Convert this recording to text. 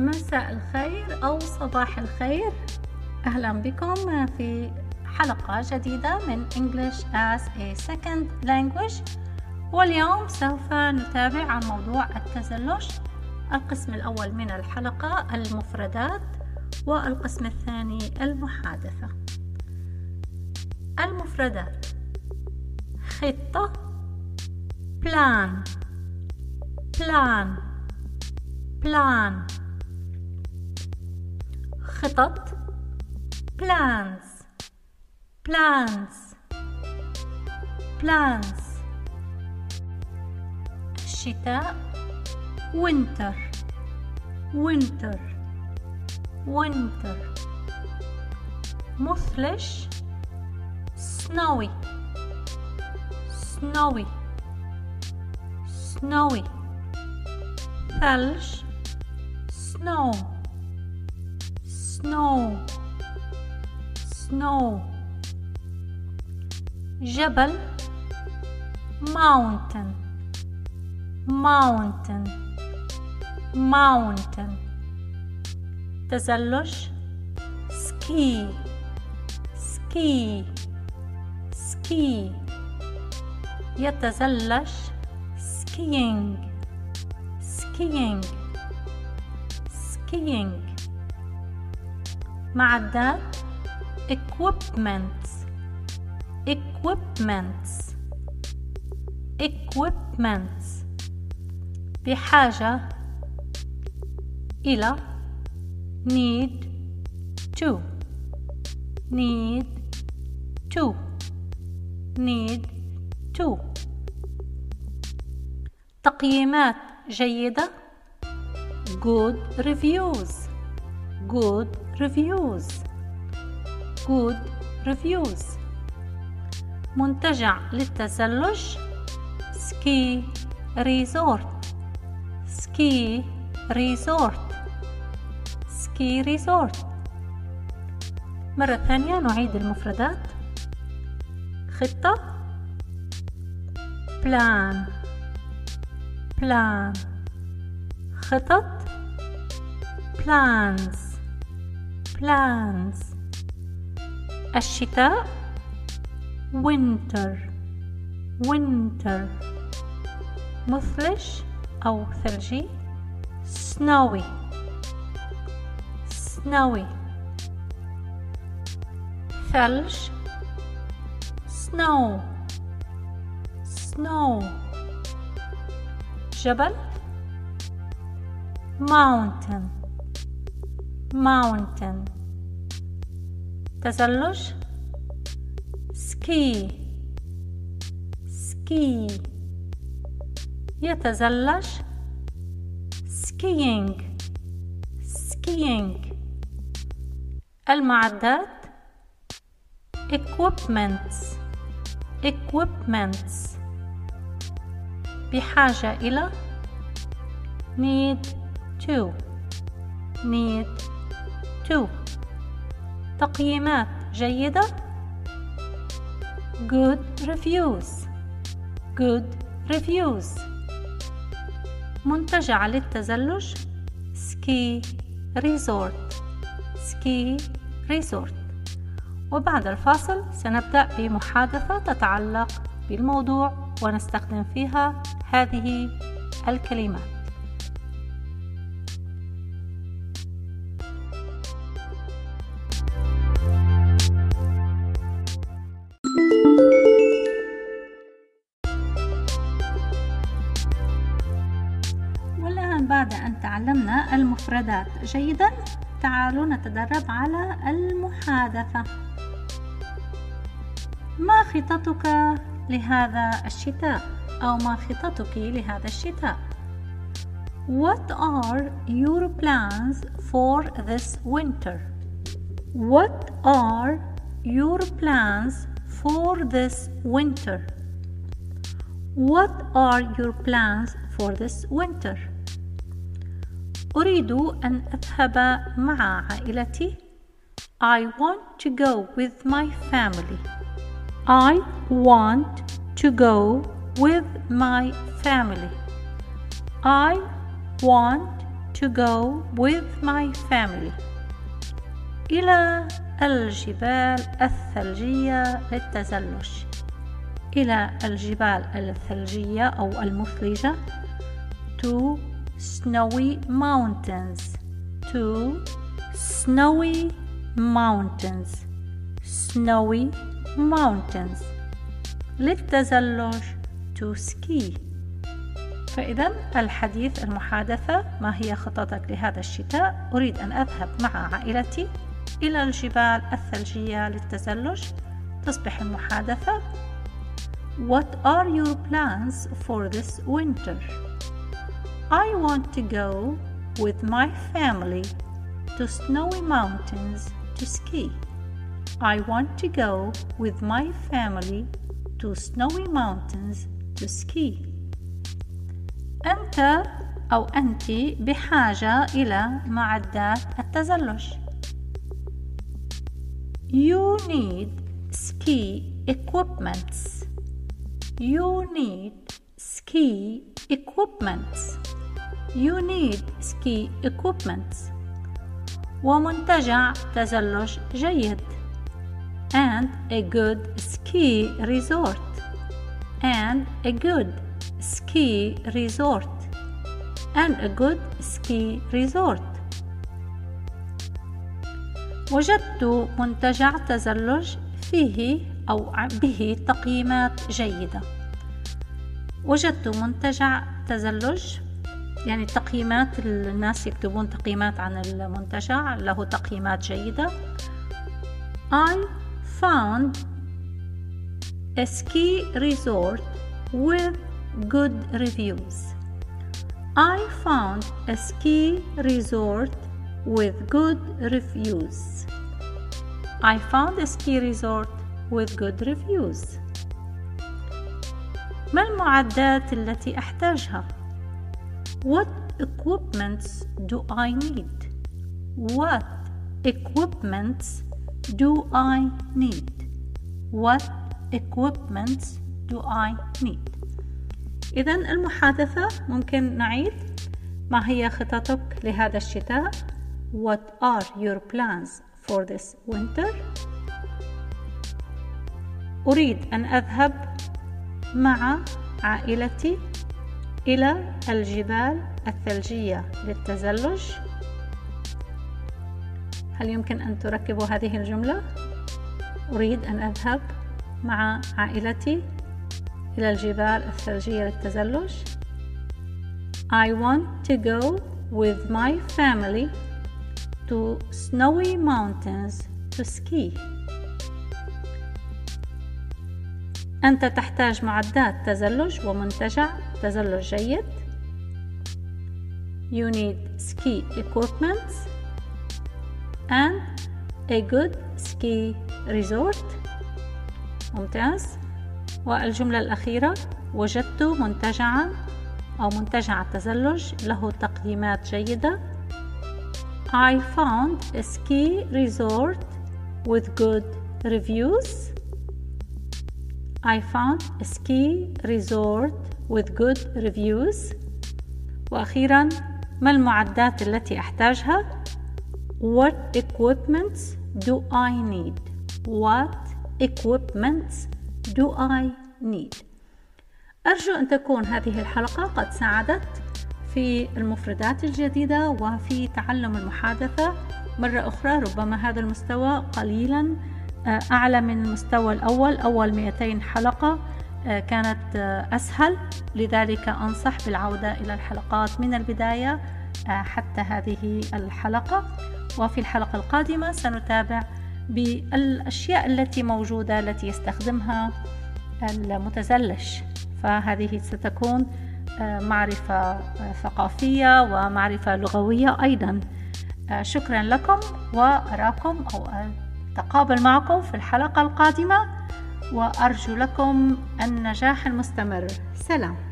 مساء الخير أو صباح الخير. أهلا بكم في حلقة جديدة من English as a Second Language. واليوم سوف نتابع عن موضوع التزلج القسم الأول من الحلقة المفردات والقسم الثاني المحادثة. المفردات خطة بلان بلان بلان خطط plans plans plans الشتاء winter winter winter مثلج snowy snowy snowy ثلج snow snow snow جبل mountain mountain mountain تزلج ski ski ski يتزلج skiing skiing skiing معدات equipment equipment equipment بحاجة إلى need to need to need to تقييمات جيدة good reviews good reviews. Good reviews. منتجع للتزلج Ski resort ski resort ski resort مرة ثانية نعيد المفردات. خطة. Plan plan خطط. Plans. plans الشتاء winter winter مثلج أو ثلجي snowy snowy ثلج snow snow جبل mountain Mountain تزلج ski ski يتزلج skiing skiing المعدات equipments equipments بحاجة إلى need to need to تقييمات جيدة. Good reviews. Good reviews. منتجع للتزلج. Ski resort. Ski resort. وبعد الفاصل سنبدأ بمحادثة تتعلق بالموضوع ونستخدم فيها هذه الكلمات. المفردات جيدا تعالوا نتدرب على المحادثة ما خططك لهذا الشتاء أو ما خططك لهذا الشتاء What are your plans for this winter? What are your plans for this winter? What are your plans for this winter? أريد أن أذهب مع عائلتي. I want to go with my family. I want to go with my family. I want to go with my family إلى الجبال الثلجية للتزلج إلى الجبال الثلجية أو المثلجة to snowy mountains. To snowy mountains. Snowy mountains. للتزلج to ski. فإذا الحديث المحادثة ما هي خططك لهذا الشتاء؟ أريد أن أذهب مع عائلتي إلى الجبال الثلجية للتزلج. تصبح المحادثة. What are your plans for this winter? I want to go with my family to snowy mountains to ski. I want to go with my family to snowy mountains to ski. أنت أو أنت بحاجة إلى معدات التزلج. You need ski equipments. You need ski equipments. You need ski equipments. ومنتجع تزلج جيد. And a good ski resort. And a good ski resort. And a good ski resort. وجدت منتجع تزلج فيه أو به تقييمات جيدة وجدت منتجع تزلج يعني تقييمات الناس يكتبون تقييمات عن المنتجع له تقييمات جيدة I found a ski resort with good reviews I found a ski resort with good reviews I found a ski resort with good reviews ما المعدات التي أحتاجها؟ What equipments do I need? What equipments do I need? What equipments do I need? إذا المحادثة ممكن نعيد ما هي خططك لهذا الشتاء What are your plans for this winter? أريد أن أذهب مع عائلتي إلى الجبال الثلجية للتزلج هل يمكن أن تركبوا هذه الجملة؟ أريد أن أذهب مع عائلتي إلى الجبال الثلجية للتزلج I want to go with my family to snowy mountains to ski. أنت تحتاج معدات تزلج ومنتجع تزلج جيد. You need ski equipment and a good ski resort. ممتاز. والجملة الأخيرة وجدت منتجعا أو منتجع التزلج له تقييمات جيدة I found a ski resort with good reviews. I found a ski resort with good reviews. وأخيرا ما المعدات التي أحتاجها؟ What equipments do I need? What equipments do I need? أرجو أن تكون هذه الحلقة قد ساعدت في المفردات الجديدة وفي تعلم المحادثة مرة أخرى ربما هذا المستوى قليلا أعلى من المستوى الأول أول 200 حلقة كانت آه، أسهل. لذلك أنصح بالعودة إلى الحلقات من البداية حتى هذه الحلقة. وفي الحلقة القادمة سنتابع بالأشياء التي موجودة التي يستخدمها المتزلج. فهذه ستكون معرفة ثقافية ومعرفة لغوية أيضا. شكرا لكم وأراكم أو أتقابل معكم في الحلقة القادمة. وأرجو لكم النجاح المستمر. سلام.